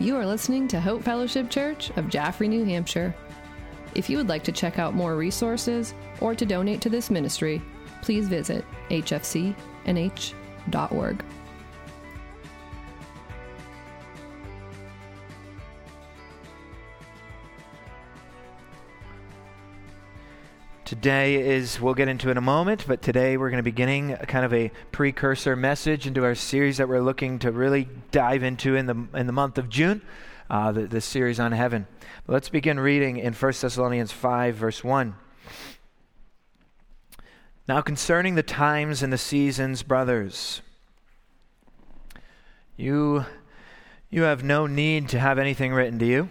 You are listening to Hope Fellowship Church of Jaffrey, New Hampshire. If you would like to check out more resources or to donate to this ministry, please visit hfcnh.org. Today is, we'll get into in a moment, but today we're going to be beginning kind of a precursor message into our series that we're looking to really dive into in the, in the month of June, uh, the, the series on heaven. But let's begin reading in 1 Thessalonians 5, verse 1. Now, concerning the times and the seasons, brothers, you, you have no need to have anything written to you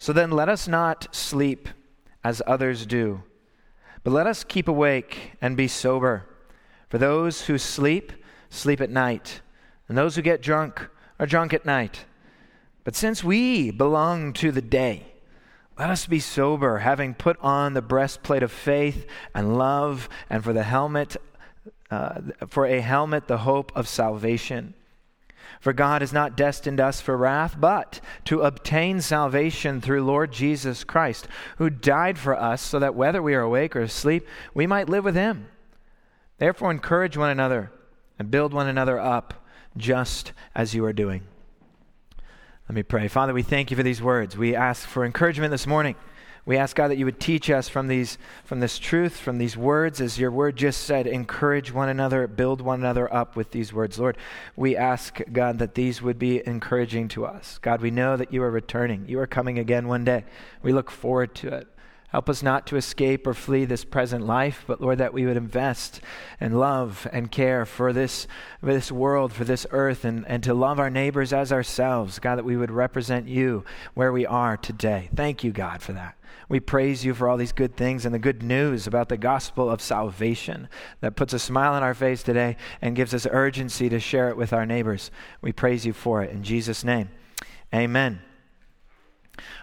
So then let us not sleep as others do, but let us keep awake and be sober. For those who sleep, sleep at night, and those who get drunk are drunk at night. But since we belong to the day, let us be sober, having put on the breastplate of faith and love, and for the helmet, uh, for a helmet, the hope of salvation. For God has not destined us for wrath, but to obtain salvation through Lord Jesus Christ, who died for us so that whether we are awake or asleep, we might live with him. Therefore, encourage one another and build one another up, just as you are doing. Let me pray. Father, we thank you for these words. We ask for encouragement this morning. We ask God that you would teach us from these from this truth, from these words, as your word just said, encourage one another, build one another up with these words. Lord, we ask God that these would be encouraging to us. God, we know that you are returning. You are coming again one day. We look forward to it. Help us not to escape or flee this present life, but Lord, that we would invest and love and care for this, for this world, for this earth, and, and to love our neighbors as ourselves. God, that we would represent you where we are today. Thank you, God, for that. We praise you for all these good things and the good news about the gospel of salvation that puts a smile on our face today and gives us urgency to share it with our neighbors. We praise you for it. In Jesus' name, amen.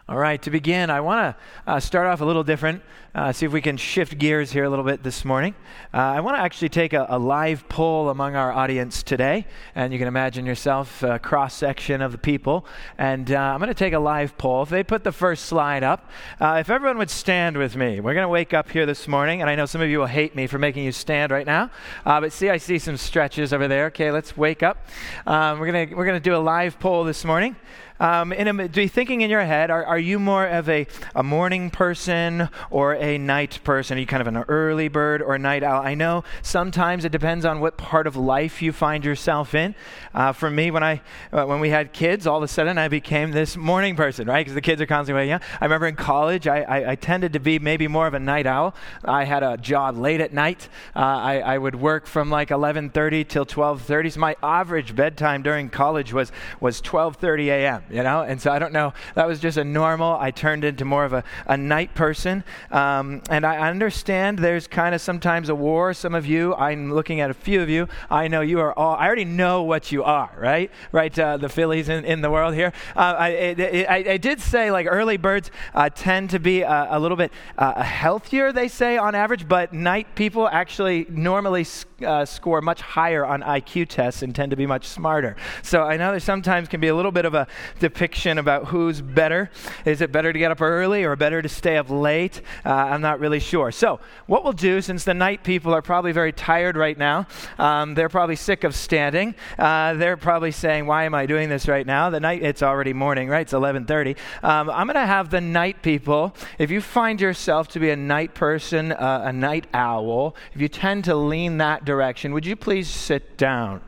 All right, to begin, I want to uh, start off a little different, uh, see if we can shift gears here a little bit this morning. Uh, I want to actually take a, a, live poll among our audience today, and you can imagine yourself a cross section of the people. And uh, I'm going to take a live poll. If they put the first slide up, uh, if everyone would stand with me, we're going to wake up here this morning, and I know some of you will hate me for making you stand right now, uh, but see, I see some stretches over there. Okay, let's wake up. Um, we're going we're gonna do a live poll this morning. Um, in a, be thinking in your head, are, are you more of a, a morning person or a night person? Are you kind of an early bird or a night owl? I know sometimes it depends on what part of life you find yourself in. Uh, for me, when I uh, when we had kids, all of a sudden I became this morning person, right? Because the kids are constantly waking up. I remember in college, I, I, I, tended to be maybe more of a night owl. I had a job late at night. Uh, I, I would work from like 11:30 till 12:30. So my average bedtime during college was was 12:30 a.m you know? And so I don't know, that was just a normal. I turned into more of a, a night person. Um, and I understand there's kind of sometimes a war. Some of you, I'm looking at a few of you, I know you are all, I already know what you are, right? Right, uh, the Phillies in, in the world here. Uh, I, it, I, I, did say like early birds uh, tend to be a, a little bit uh, healthier, they say on average, but night people actually normally uh, score much higher on IQ tests and tend to be much smarter. So I know there sometimes can be a little bit of a depiction about who's better. Is it better to get up early or better to stay up late? Uh, I'm not really sure. So what we'll do, since the night people are probably very tired right now, um, they're probably sick of standing. Uh, they're probably saying, "Why am I doing this right now?" The night it's already morning, right? It's 11:30. Um, I'm going to have the night people. If you find yourself to be a night person, uh, a night owl, if you tend to lean that direction, would you please sit down?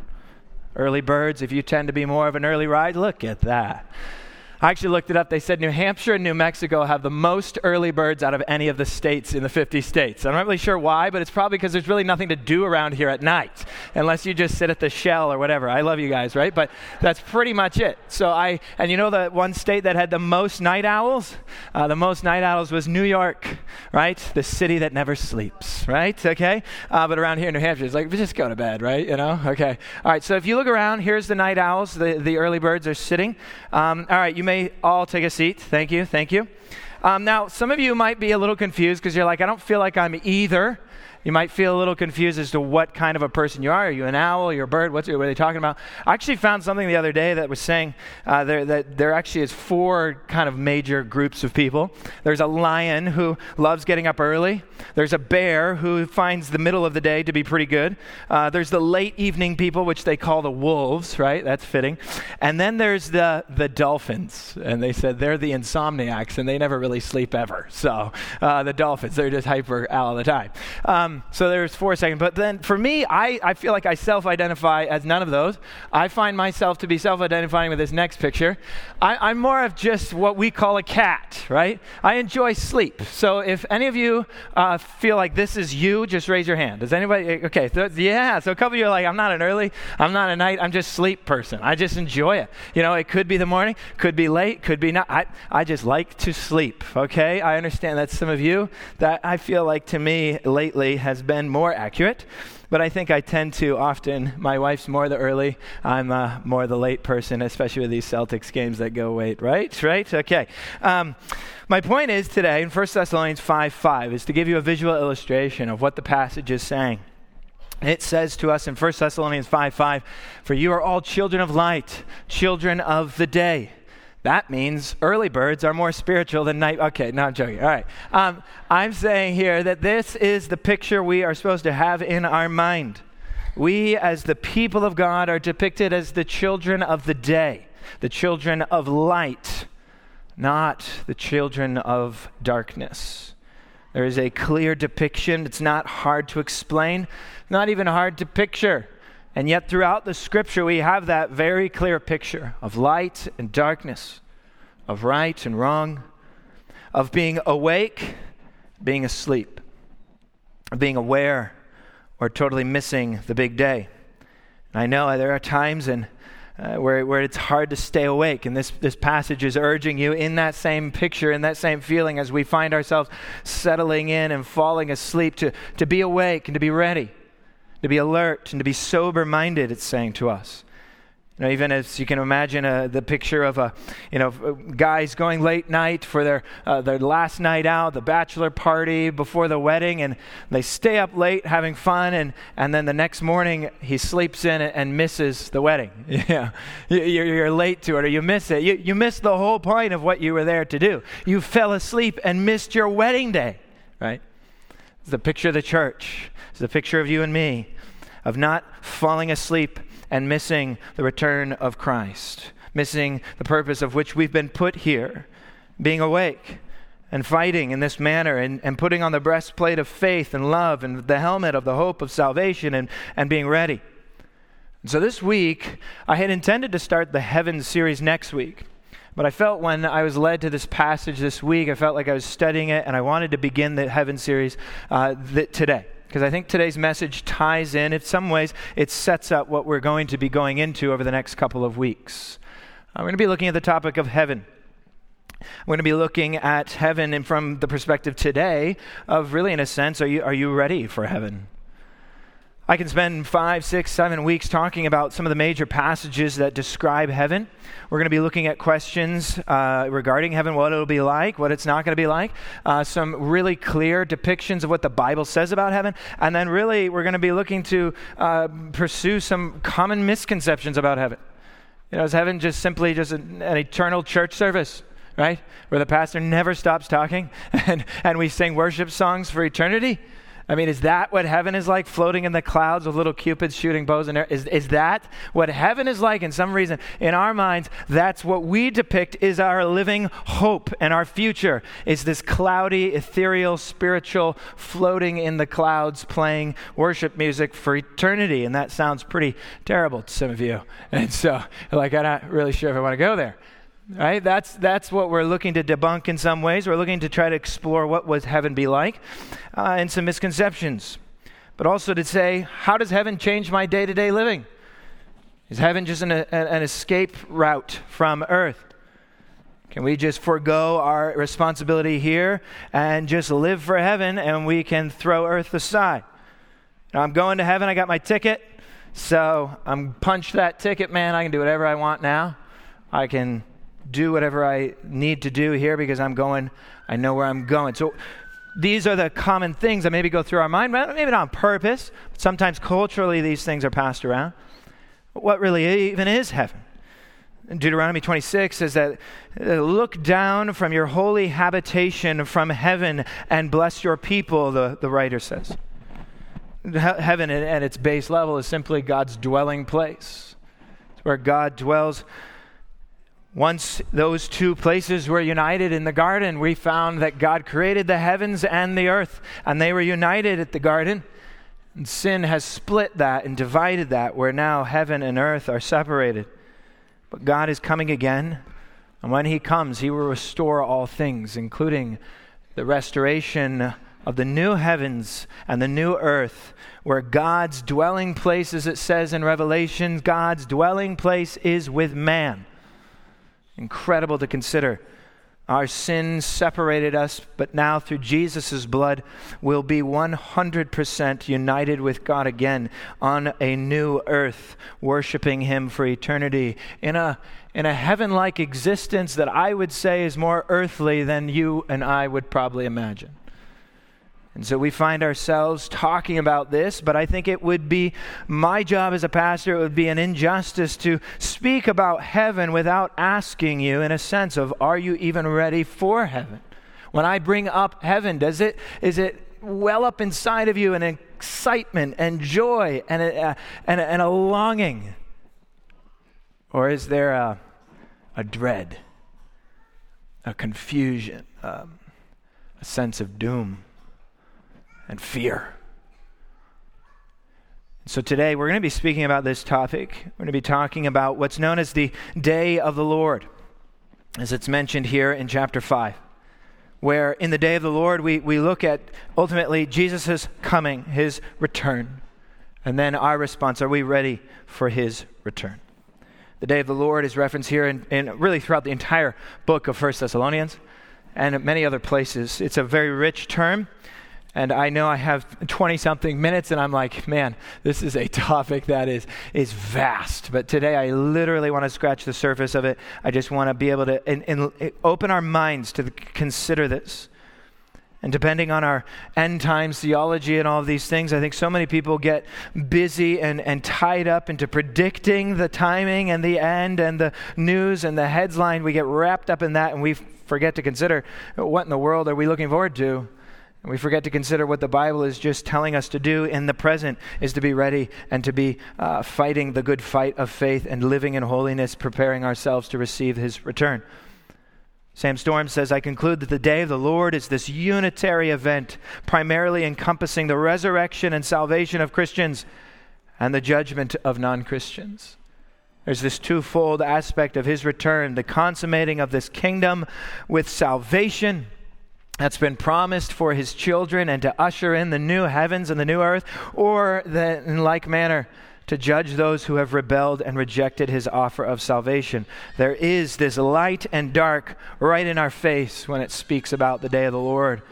Early birds, if you tend to be more of an early ride, look at that. I actually looked it up. They said New Hampshire and New Mexico have the most early birds out of any of the states in the 50 states. I'm not really sure why, but it's probably because there's really nothing to do around here at night unless you just sit at the shell or whatever. I love you guys, right? But that's pretty much it. So I, and you know the one state that had the most night owls? Uh, the most night owls was New York, right? The city that never sleeps, right? Okay? Uh, but around here in New Hampshire, it's like, just go to bed, right? You know? Okay. All right, so if you look around, here's the night owls. The, the early birds are sitting. Um, all right, you may all take a seat. Thank you. Thank you. Um, now, some of you might be a little confused because you're like, I don't feel like I'm either. You might feel a little confused as to what kind of a person you are. Are you an owl? Are you a bird? What's, what are they talking about? I actually found something the other day that was saying uh, there, that there actually is four kind of major groups of people. There's a lion who loves getting up early. There's a bear who finds the middle of the day to be pretty good. Uh, there's the late evening people, which they call the wolves, right? That's fitting. And then there's the, the dolphins. And they said they're the insomniacs and they never really sleep ever. So uh, the dolphins, they're just hyper all the time. Um, um, so there's four seconds. But then for me, I, I feel like I self identify as none of those. I find myself to be self identifying with this next picture. I, am more of just what we call a cat, right? I enjoy sleep. So if any of you uh, feel like this is you, just raise your hand. Does anybody? Okay, so, yeah. So a couple of you are like, I'm not an early, I'm not a night, I'm just sleep person. I just enjoy it. You know, it could be the morning, could be late, could be not. I, I just like to sleep, okay? I understand that some of you, that I feel like to me lately has been more accurate, but I think I tend to often, my wife's more the early, I'm uh, more the late person, especially with these Celtics games that go late, right? Right? Okay. Um, my point is today in 1 Thessalonians 5 5 is to give you a visual illustration of what the passage is saying. It says to us in 1 Thessalonians 5 5, For you are all children of light, children of the day. That means early birds are more spiritual than night. Okay, no, I'm joking. All right. Um, I'm saying here that this is the picture we are supposed to have in our mind. We, as the people of God, are depicted as the children of the day, the children of light, not the children of darkness. There is a clear depiction. It's not hard to explain, not even hard to picture. And yet, throughout the scripture, we have that very clear picture of light and darkness, of right and wrong, of being awake, being asleep, of being aware or totally missing the big day. And I know there are times in, uh, where, where it's hard to stay awake, and this, this passage is urging you in that same picture, in that same feeling, as we find ourselves settling in and falling asleep, to, to be awake and to be ready to be alert and to be sober minded, it's saying to us. You know, even as you can imagine uh, the picture of a, you know, guys going late night for their, uh, their last night out, the bachelor party before the wedding, and they stay up late having fun, and, and then the next morning he sleeps in and misses the wedding. Yeah, you're, you're late to it, or you miss it. You, you miss the whole point of what you were there to do. You fell asleep and missed your wedding day, right? It's the picture of the church. It's the picture of you and me, of not falling asleep and missing the return of Christ, missing the purpose of which we've been put here, being awake and fighting in this manner and, and putting on the breastplate of faith and love and the helmet of the hope of salvation and, and being ready. so this week, I had intended to start the Heaven series next week. But I felt when I was led to this passage this week, I felt like I was studying it and I wanted to begin the Heaven series uh, today because I think today's message ties in. In some ways, it sets up what we're going to be going into over the next couple of weeks. We're going to be looking at the topic of heaven. We're going to be looking at heaven and from the perspective today of really, in a sense, are you, are you ready for heaven? I can spend five, six, seven weeks talking about some of the major passages that describe heaven. We're going to be looking at questions uh, regarding heaven, what it'll be like, what it's not going to be like, uh, some really clear depictions of what the Bible says about heaven, and then really we're going to be looking to uh, pursue some common misconceptions about heaven. You know, is heaven just simply just an, an eternal church service? Right? Where the pastor never stops talking and, and we sing worship songs for eternity? I mean, is that what heaven is like, floating in the clouds with little cupids shooting bows in air? Is, is that what heaven is like? In some reason, in our minds, that's what we depict is our living hope and our future is this cloudy, ethereal, spiritual, floating in the clouds, playing worship music for eternity. And that sounds pretty terrible to some of you. And so, like, I'm not really sure if I want to go there. Right? That's, that's what we're looking to debunk in some ways. We're looking to try to explore what would heaven be like uh, and some misconceptions. But also to say, how does heaven change my day to day living? Is heaven just an, an escape route from earth? Can we just forego our responsibility here and just live for heaven and we can throw earth aside? Now, I'm going to heaven, I got my ticket, so I'm punched that ticket, man. I can do whatever I want now. I can do whatever I need to do here because I'm going, I know where I'm going. So these are the common things that maybe go through our mind, maybe not on purpose, but sometimes culturally these things are passed around. What really even is heaven? Deuteronomy 26 says that uh, look down from your holy habitation from heaven and bless your people, the, the writer says. Heaven at its base level is simply God's dwelling place. It's where God dwells once those two places were united in the garden, we found that God created the heavens and the earth, and they were united at the garden. And sin has split that and divided that, where now heaven and earth are separated. But God is coming again, and when He comes, He will restore all things, including the restoration of the new heavens and the new earth, where God's dwelling place, as it says in Revelation, God's dwelling place is with man. Incredible to consider. Our sins separated us, but now through Jesus' blood, we'll be 100% united with God again on a new earth, worshiping Him for eternity in a, in a heaven like existence that I would say is more earthly than you and I would probably imagine. And so we find ourselves talking about this, but I think it would be my job as a pastor, it would be an injustice to speak about heaven without asking you, in a sense, of are you even ready for heaven? When I bring up heaven, does it, is it well up inside of you an excitement and joy and a, and a, and a longing? Or is there a, a dread, a confusion, um, a sense of doom? And fear. So, today we're going to be speaking about this topic. We're going to be talking about what's known as the Day of the Lord, as it's mentioned here in chapter 5, where in the Day of the Lord we, we look at ultimately Jesus' coming, his return, and then our response are we ready for his return? The Day of the Lord is referenced here in really throughout the entire book of First Thessalonians and many other places. It's a very rich term. And I know I have 20 something minutes, and I'm like, man, this is a topic that is, is vast. But today I literally want to scratch the surface of it. I just want to be able to and, and open our minds to consider this. And depending on our end times theology and all of these things, I think so many people get busy and, and tied up into predicting the timing and the end and the news and the headline. We get wrapped up in that and we forget to consider what in the world are we looking forward to? And we forget to consider what the Bible is just telling us to do in the present is to be ready and to be uh, fighting the good fight of faith and living in holiness, preparing ourselves to receive his return. Sam Storms says, I conclude that the day of the Lord is this unitary event, primarily encompassing the resurrection and salvation of Christians and the judgment of non Christians. There's this twofold aspect of his return the consummating of this kingdom with salvation that's been promised for his children and to usher in the new heavens and the new earth, or that in like manner to judge those who have rebelled and rejected his offer of salvation. There is this light and dark right in our face when it speaks about the day of the Lord.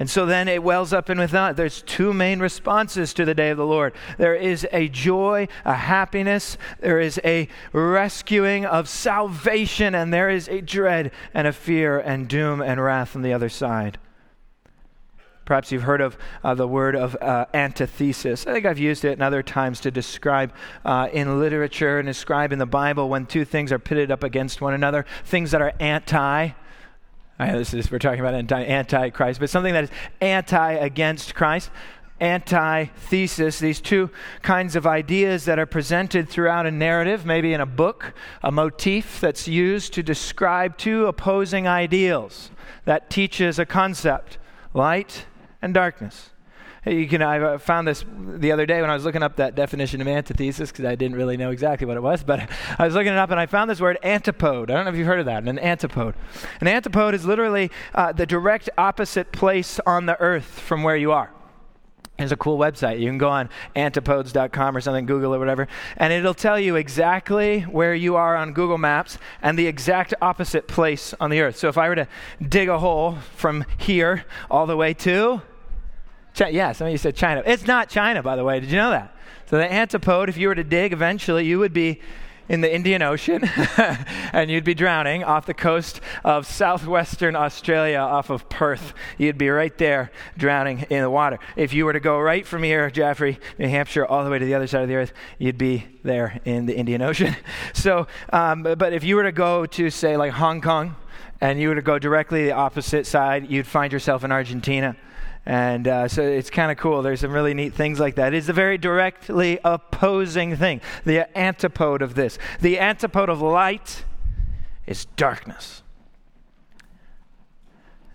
And so then it wells up in within us. There's two main responses to the day of the Lord. There is a joy, a happiness, there is a rescuing of salvation, and there is a dread and a fear and doom and wrath on the other side. Perhaps you've heard of uh, the word of uh, antithesis. I think I've used it in other times to describe uh, in literature and describe in the Bible when two things are pitted up against one another, things that are anti this is, we're talking about anti, anti-Christ, but something that is anti against Christ antithesis, these two kinds of ideas that are presented throughout a narrative, maybe in a book, a motif that's used to describe two opposing ideals that teaches a concept light and darkness. You can. I found this the other day when I was looking up that definition of antithesis because I didn't really know exactly what it was, but I was looking it up and I found this word antipode. I don't know if you've heard of that. An antipode. An antipode is literally uh, the direct opposite place on the earth from where you are. There's a cool website. You can go on antipodes.com or something, Google or whatever, and it'll tell you exactly where you are on Google Maps and the exact opposite place on the earth. So if I were to dig a hole from here all the way to Ch- yeah, some of you said China. It's not China, by the way. Did you know that? So the antipode, if you were to dig, eventually you would be in the Indian Ocean and you'd be drowning off the coast of southwestern Australia, off of Perth. You'd be right there drowning in the water. If you were to go right from here, Jaffrey, New Hampshire, all the way to the other side of the earth, you'd be there in the Indian Ocean. So, um, but if you were to go to, say, like Hong Kong, and you were to go directly the opposite side, you'd find yourself in Argentina. And uh, so it's kind of cool. There's some really neat things like that. It's a very directly opposing thing, the antipode of this. The antipode of light is darkness.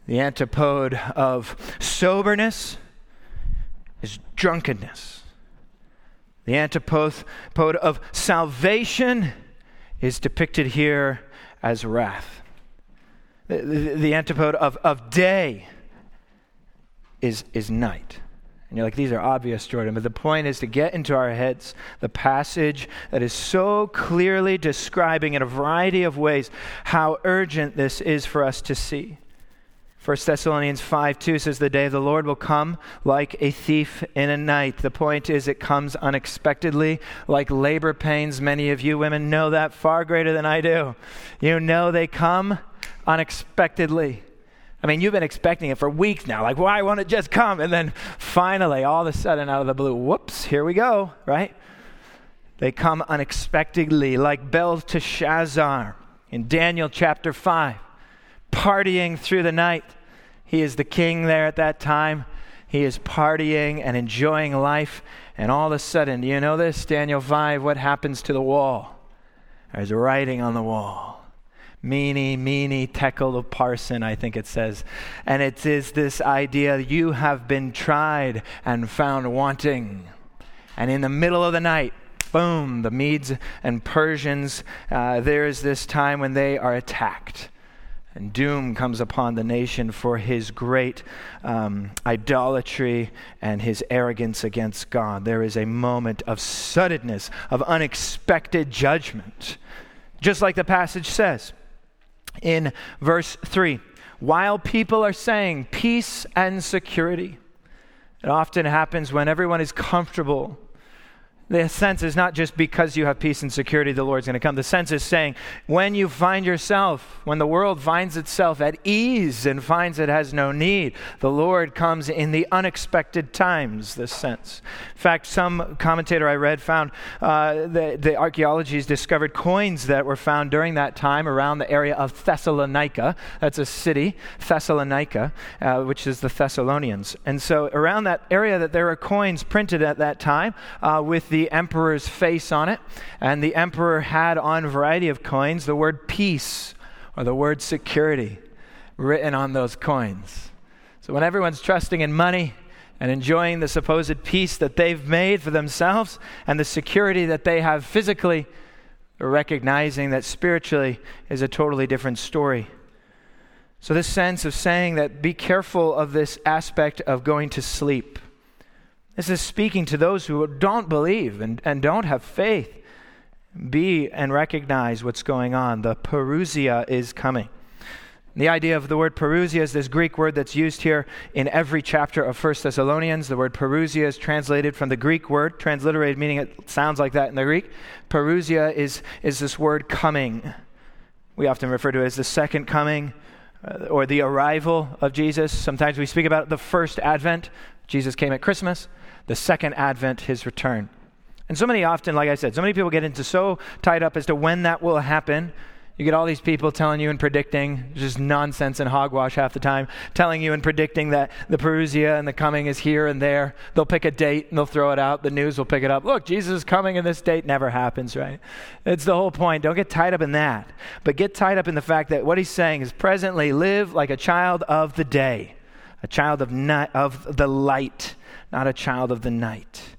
The antipode of soberness is drunkenness. The antipode of salvation is depicted here as wrath. The, the, the antipode of, of day is, is night. And you're like, these are obvious, Jordan. But the point is to get into our heads the passage that is so clearly describing in a variety of ways how urgent this is for us to see. 1 Thessalonians 5 2 says, The day of the Lord will come like a thief in a night. The point is, it comes unexpectedly, like labor pains. Many of you women know that far greater than I do. You know they come unexpectedly. I mean, you've been expecting it for weeks now. Like, why won't it just come? And then finally, all of a sudden, out of the blue, whoops, here we go, right? They come unexpectedly, like bells to Belteshazzar in Daniel chapter 5, partying through the night. He is the king there at that time. He is partying and enjoying life. And all of a sudden, do you know this? Daniel 5, what happens to the wall? There's writing on the wall. Mene, mene, tekel upharsin, I think it says. And it is this idea you have been tried and found wanting. And in the middle of the night, boom, the Medes and Persians, uh, there is this time when they are attacked. And doom comes upon the nation for his great um, idolatry and his arrogance against God. There is a moment of suddenness, of unexpected judgment, just like the passage says in verse 3. While people are saying peace and security, it often happens when everyone is comfortable the sense is not just because you have peace and security, the Lord's going to come. The sense is saying when you find yourself, when the world finds itself at ease and finds it has no need, the Lord comes in the unexpected times, this sense. In fact, some commentator I read found uh, the, the archaeology discovered coins that were found during that time around the area of Thessalonica. That's a city, Thessalonica, uh, which is the Thessalonians. And so around that area that there are coins printed at that time uh, with the emperor's face on it. And the emperor had on a variety of coins the word peace or the word security written on those coins. So when everyone's trusting in money and enjoying the supposed peace that they've made for themselves and the security that they have physically, recognizing that spiritually is a totally different story. So, this sense of saying that be careful of this aspect of going to sleep. This is speaking to those who don't believe and, and don't have faith. Be and recognize what's going on. The parousia is coming. The idea of the word parousia is this Greek word that's used here in every chapter of 1 Thessalonians. The word parousia is translated from the Greek word, transliterated, meaning it sounds like that in the Greek. Parousia is, is this word coming. We often refer to it as the second coming uh, or the arrival of Jesus. Sometimes we speak about the first advent. Jesus came at Christmas the second advent, his return. And so many often, like I said, so many people get into so tied up as to when that will happen. You get all these people telling you and predicting, just nonsense and hogwash half the time, telling you and predicting that the parousia and the coming is here and there. They'll pick a date and they'll throw it out. The news will pick it up. Look, Jesus is coming and this date never happens, right? It's the whole point. Don't get tied up in that. But get tied up in the fact that what he's saying is presently live like a child of the day, a child of, of the light not a child of the night.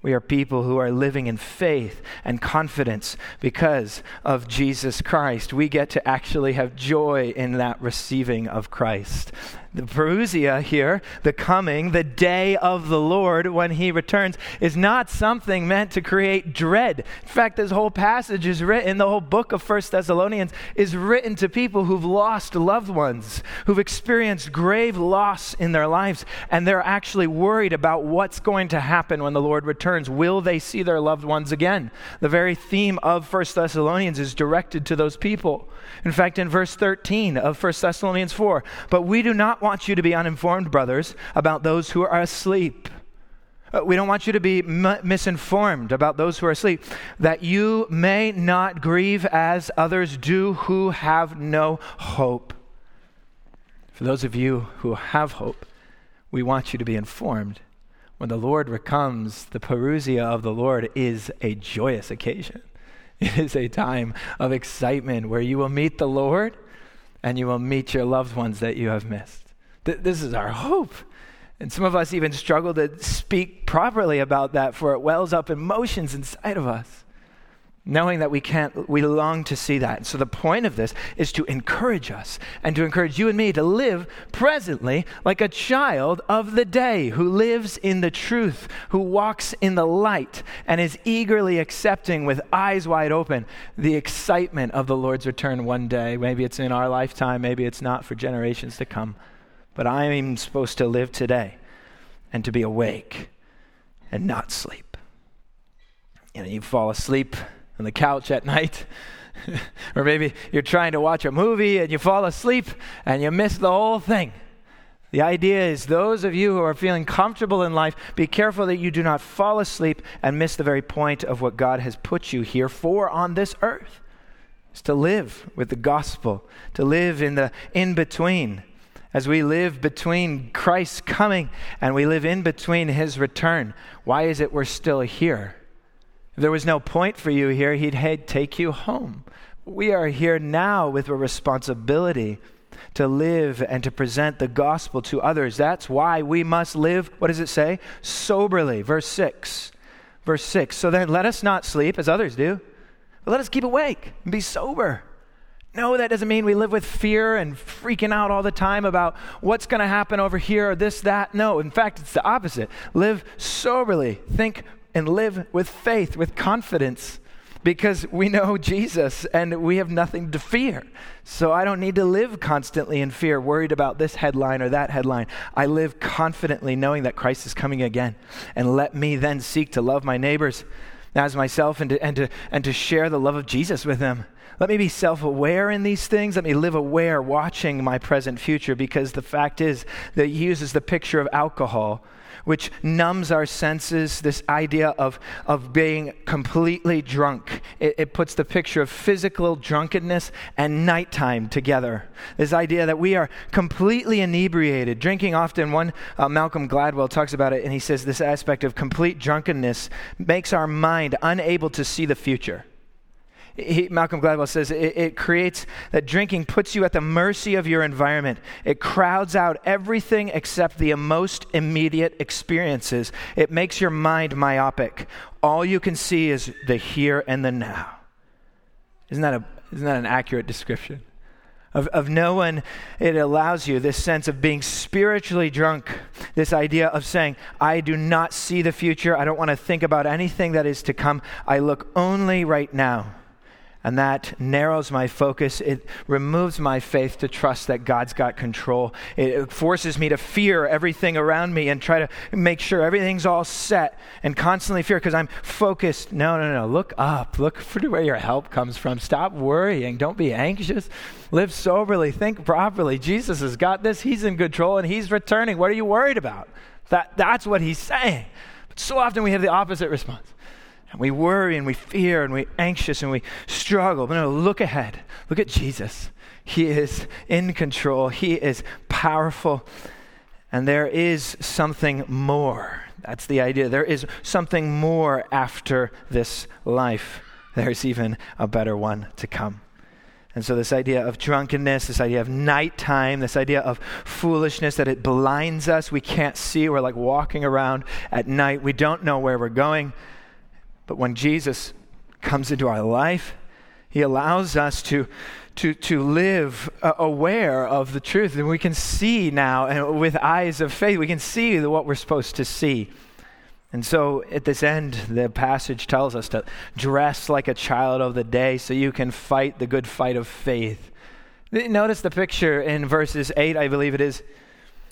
We are people who are living in faith and confidence because of Jesus Christ. We get to actually have joy in that receiving of Christ. The parousia here, the coming, the day of the Lord when he returns, is not something meant to create dread. In fact, this whole passage is written, the whole book of First Thessalonians is written to people who've lost loved ones, who've experienced grave loss in their lives, and they're actually worried about what's going to happen when the Lord returns. Will they see their loved ones again? The very theme of First Thessalonians is directed to those people. In fact, in verse 13 of 1 Thessalonians 4, but we do not want you to be uninformed, brothers, about those who are asleep. Uh, we don't want you to be m- misinformed about those who are asleep, that you may not grieve as others do who have no hope. For those of you who have hope, we want you to be informed. When the Lord comes, the parousia of the Lord is a joyous occasion. It is a time of excitement where you will meet the Lord and you will meet your loved ones that you have missed. Th- this is our hope. And some of us even struggle to speak properly about that, for it wells up emotions inside of us knowing that we can't, we long to see that. So the point of this is to encourage us and to encourage you and me to live presently like a child of the day who lives in the truth, who walks in the light, and is eagerly accepting with eyes wide open the excitement of the Lord's return one day. Maybe it's in our lifetime, maybe it's not for generations to come. But I'm supposed to live today and to be awake and not sleep. You know, you fall asleep on the couch at night. or maybe you're trying to watch a movie and you fall asleep and you miss the whole thing. The idea is those of you who are feeling comfortable in life, be careful that you do not fall asleep and miss the very point of what God has put you here for on this earth. Is to live with the gospel, to live in the in between. As we live between Christ's coming and we live in between his return, why is it we're still here? If there was no point for you here, he'd take you home. We are here now with a responsibility to live and to present the gospel to others. That's why we must live, what does it say? Soberly. Verse 6. Verse 6. So then let us not sleep as others do, but let us keep awake and be sober. No, that doesn't mean we live with fear and freaking out all the time about what's going to happen over here or this, that. No, in fact, it's the opposite. Live soberly. Think and live with faith, with confidence, because we know Jesus and we have nothing to fear. So I don't need to live constantly in fear, worried about this headline or that headline. I live confidently knowing that Christ is coming again. And let me then seek to love my neighbors as myself and to, and to, and to share the love of Jesus with them. Let me be self aware in these things. Let me live aware, watching my present future, because the fact is that he uses the picture of alcohol which numbs our senses, this idea of, of being completely drunk. It, it puts the picture of physical drunkenness and nighttime together. This idea that we are completely inebriated. Drinking often, one, uh, Malcolm Gladwell talks about it, and he says this aspect of complete drunkenness makes our mind unable to see the future he, Malcolm Gladwell says it, it creates that drinking puts you at the mercy of your environment. It crowds out everything except the most immediate experiences. It makes your mind myopic. All you can see is the here and the now. Isn't that, a, isn't that an accurate description? Of, of no one, it allows you this sense of being spiritually drunk, this idea of saying, I do not see the future. I don't want to think about anything that is to come. I look only right now and that narrows my focus. It removes my faith to trust that God's got control. It forces me to fear everything around me and try to make sure everything's all set and constantly fear because I'm focused. No, no, no. Look up. Look for where your help comes from. Stop worrying. Don't be anxious. Live soberly. Think properly. Jesus has got this. He's in control and he's returning. What are you worried about? That, that's what he's saying. But so often we have the opposite response. And we worry and we fear and we're anxious and we struggle. But no, look ahead. Look at Jesus. He is in control, He is powerful, and there is something more. That's the idea. There is something more after this life. There's even a better one to come. And so, this idea of drunkenness, this idea of nighttime, this idea of foolishness that it blinds us, we can't see. We're like walking around at night. We don't know where we're going. But when Jesus comes into our life, he allows us to, to, to live uh, aware of the truth. And we can see now, and with eyes of faith, we can see what we're supposed to see. And so at this end, the passage tells us to dress like a child of the day so you can fight the good fight of faith. Notice the picture in verses 8, I believe it is.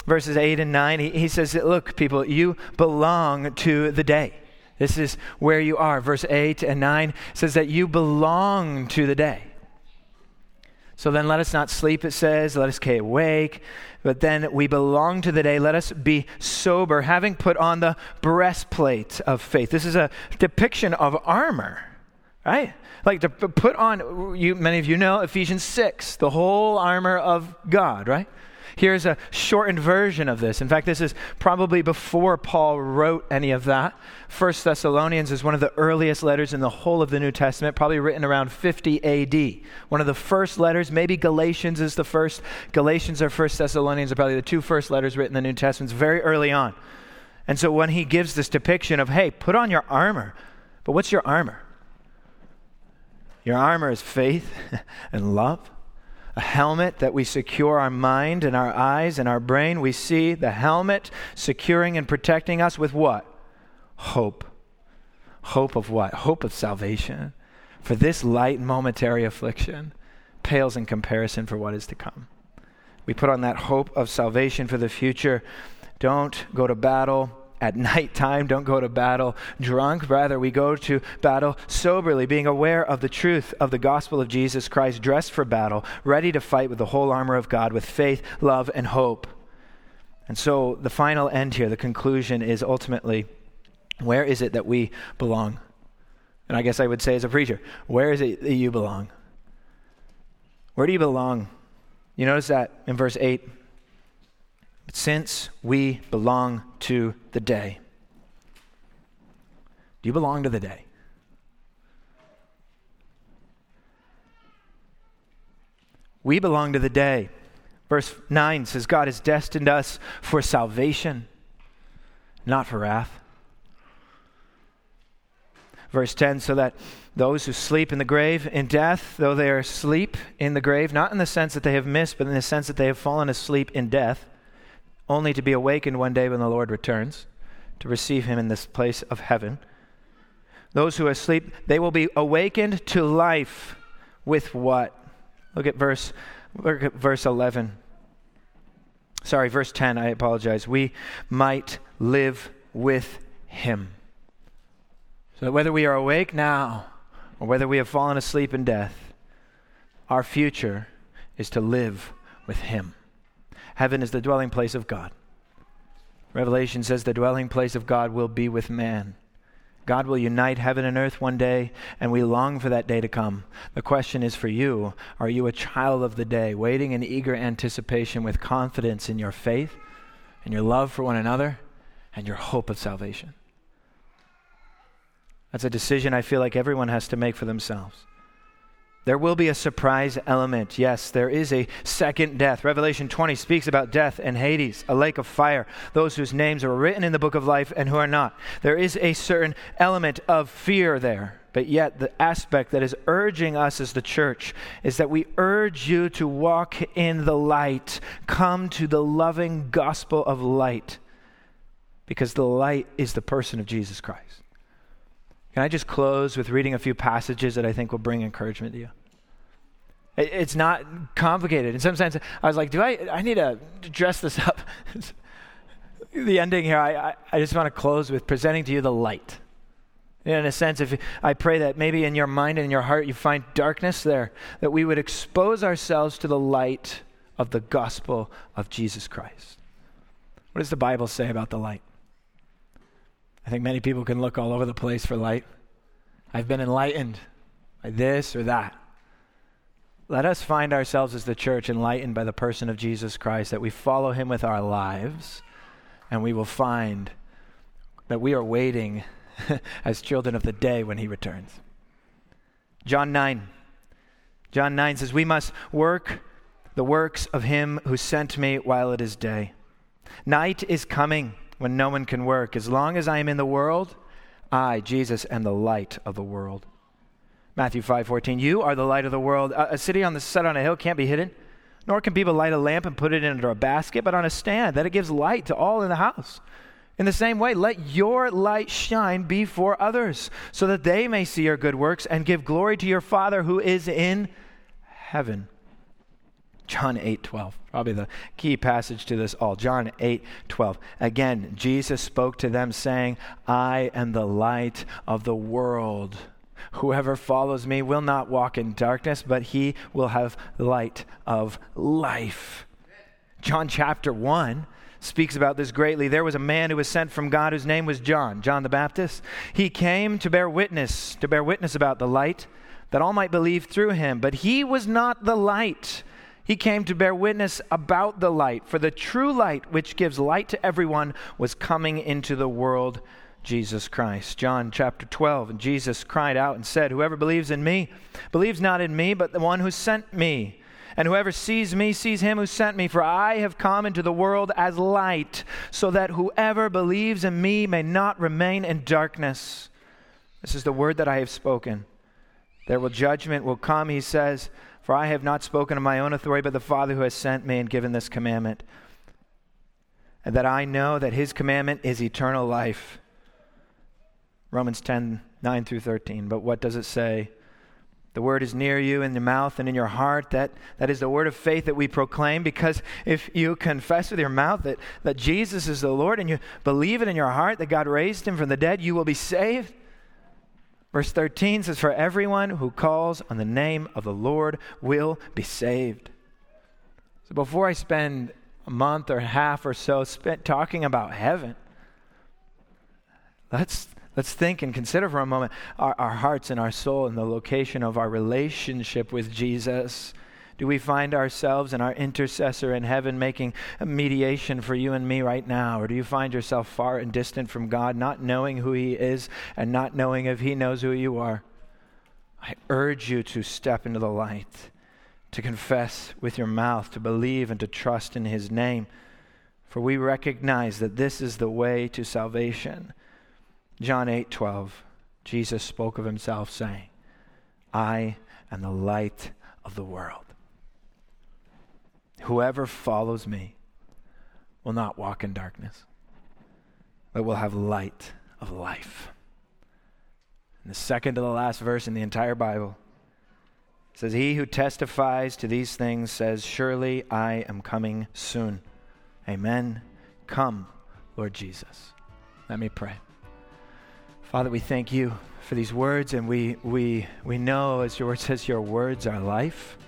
Verses 8 and 9, he, he says, Look, people, you belong to the day. This is where you are. Verse 8 and 9 says that you belong to the day. So then let us not sleep, it says. Let us stay awake. But then we belong to the day. Let us be sober, having put on the breastplate of faith. This is a depiction of armor, right? Like to put on, you, many of you know Ephesians 6, the whole armor of God, right? Here's a shortened version of this. In fact, this is probably before Paul wrote any of that. First Thessalonians is one of the earliest letters in the whole of the New Testament, probably written around 50 AD. One of the first letters, maybe Galatians is the first. Galatians or First Thessalonians are probably the two first letters written in the New Testament, it's very early on. And so when he gives this depiction of, hey, put on your armor, but what's your armor? Your armor is faith and love a helmet that we secure our mind and our eyes and our brain. We see the helmet securing and protecting us with what? Hope. Hope of what? Hope of salvation. For this light momentary affliction pales in comparison for what is to come. We put on that hope of salvation for the future. Don't go to battle at night time. Don't go to battle drunk. Rather, we go to battle soberly, being aware of the truth of the gospel of Jesus Christ, dressed for battle, ready to fight with the whole armor of God with faith, love, and hope. And so, the final end here, the conclusion is ultimately where is it that we belong? And I guess I would say, as a preacher, where is it that you belong? Where do you belong? You notice that in verse 8 but since we belong to the day, do you belong to the day? We belong to the day. Verse 9 says, God has destined us for salvation, not for wrath. Verse 10 so that those who sleep in the grave in death, though they are asleep in the grave, not in the sense that they have missed, but in the sense that they have fallen asleep in death, only to be awakened one day when the Lord returns to receive him in this place of heaven. Those who are asleep, they will be awakened to life with what? Look at verse look at verse 11. Sorry, verse 10, I apologize. We might live with him. So that whether we are awake now or whether we have fallen asleep in death, our future is to live with him. Heaven is the dwelling place of God. Revelation says the dwelling place of God will be with man. God will unite heaven and earth one day, and we long for that day to come. The question is for you are you a child of the day, waiting in eager anticipation with confidence in your faith and your love for one another and your hope of salvation? That's a decision I feel like everyone has to make for themselves. There will be a surprise element. Yes, there is a second death. Revelation 20 speaks about death and Hades, a lake of fire, those whose names are written in the book of life and who are not. There is a certain element of fear there. But yet, the aspect that is urging us as the church is that we urge you to walk in the light. Come to the loving gospel of light, because the light is the person of Jesus Christ. Can I just close with reading a few passages that I think will bring encouragement to you? It's not complicated. In some sense, I was like, do I, I need to dress this up? the ending here, I, I, just want to close with presenting to you the light. In a sense, if I pray that maybe in your mind and in your heart you find darkness there, that we would expose ourselves to the light of the gospel of Jesus Christ. What does the Bible say about the light? I think many people can look all over the place for light. I've been enlightened by this or that. Let us find ourselves as the church enlightened by the person of Jesus Christ, that we follow him with our lives, and we will find that we are waiting as children of the day when he returns. John 9. John 9 says, We must work the works of him who sent me while it is day. Night is coming when no one can work. As long as I am in the world, I, Jesus, am the light of the world. Matthew 5:14 You are the light of the world. A, a city on the set on a hill can't be hidden, nor can people light a lamp and put it under a basket, but on a stand, that it gives light to all in the house. In the same way, let your light shine before others, so that they may see your good works and give glory to your Father who is in heaven. John 8 12, probably the key passage to this all. John 8 12. Again, Jesus spoke to them, saying, I am the light of the world. Whoever follows me will not walk in darkness, but he will have light of life. John chapter 1 speaks about this greatly. There was a man who was sent from God whose name was John, John the Baptist. He came to bear witness, to bear witness about the light, that all might believe through him. But he was not the light he came to bear witness about the light, for the true light, which gives light to everyone, was coming into the world, Jesus Christ. John chapter 12, and Jesus cried out and said, Whoever believes in me believes not in me, but the one who sent me. And whoever sees me sees him who sent me, for I have come into the world as light, so that whoever believes in me may not remain in darkness. This is the word that I have spoken. There will judgment will come, he says for I have not spoken of my own authority, but the Father who has sent me and given this commandment. And that I know that his commandment is eternal life. Romans 10 9 through 13. But what does it say? The word is near you in your mouth and in your heart. That, that is the word of faith that we proclaim because if you confess with your mouth that, that Jesus is the Lord and you believe it in your heart that God raised him from the dead, you will be saved. Verse 13 says, For everyone who calls on the name of the Lord will be saved. So before I spend a month or half or so spent talking about heaven, let's, let's think and consider for a moment our, our hearts and our soul and the location of our relationship with Jesus do we find ourselves and our intercessor in heaven making a mediation for you and me right now? Or do you find yourself far and distant from God, not knowing who He is and not knowing if He knows who you are? I urge you to step into the light, to confess with your mouth, to believe and to trust in His name. For we recognize that this is the way to salvation. John 8 12, Jesus spoke of Himself, saying, I am the light of the world. Whoever follows me will not walk in darkness, but will have light of life. And the second to the last verse in the entire Bible says, He who testifies to these things says, Surely I am coming soon. Amen. Come, Lord Jesus. Let me pray. Father, we thank you for these words, and we, we, we know, as your word says, your words are life.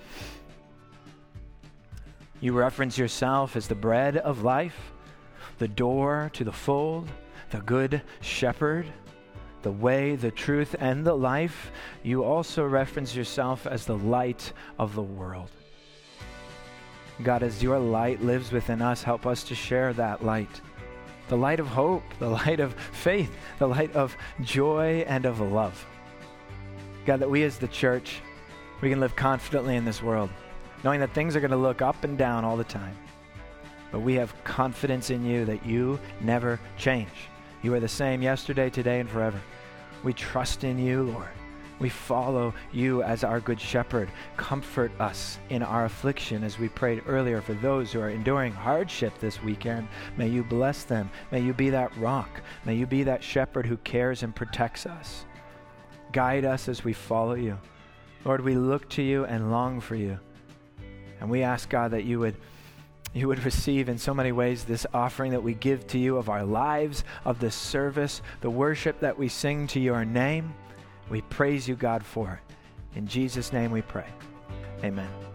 You reference yourself as the bread of life, the door to the fold, the good shepherd, the way, the truth, and the life. You also reference yourself as the light of the world. God, as your light lives within us, help us to share that light. The light of hope, the light of faith, the light of joy and of love. God, that we as the church, we can live confidently in this world knowing that things are going to look up and down all the time. But we have confidence in you that you never change. You are the same yesterday, today, and forever. We trust in you, Lord. We follow you as our good shepherd. Comfort us in our affliction as we prayed earlier for those who are enduring hardship this weekend. May you bless them. May you be that rock. May you be that shepherd who cares and protects us. Guide us as we follow you. Lord, we look to you and long for you. And we ask, God, that you would you would receive in so many ways this offering that we give to you of our lives, of the service, the worship that we sing to your name. We praise you, God, for it. In Jesus' name we pray. Amen.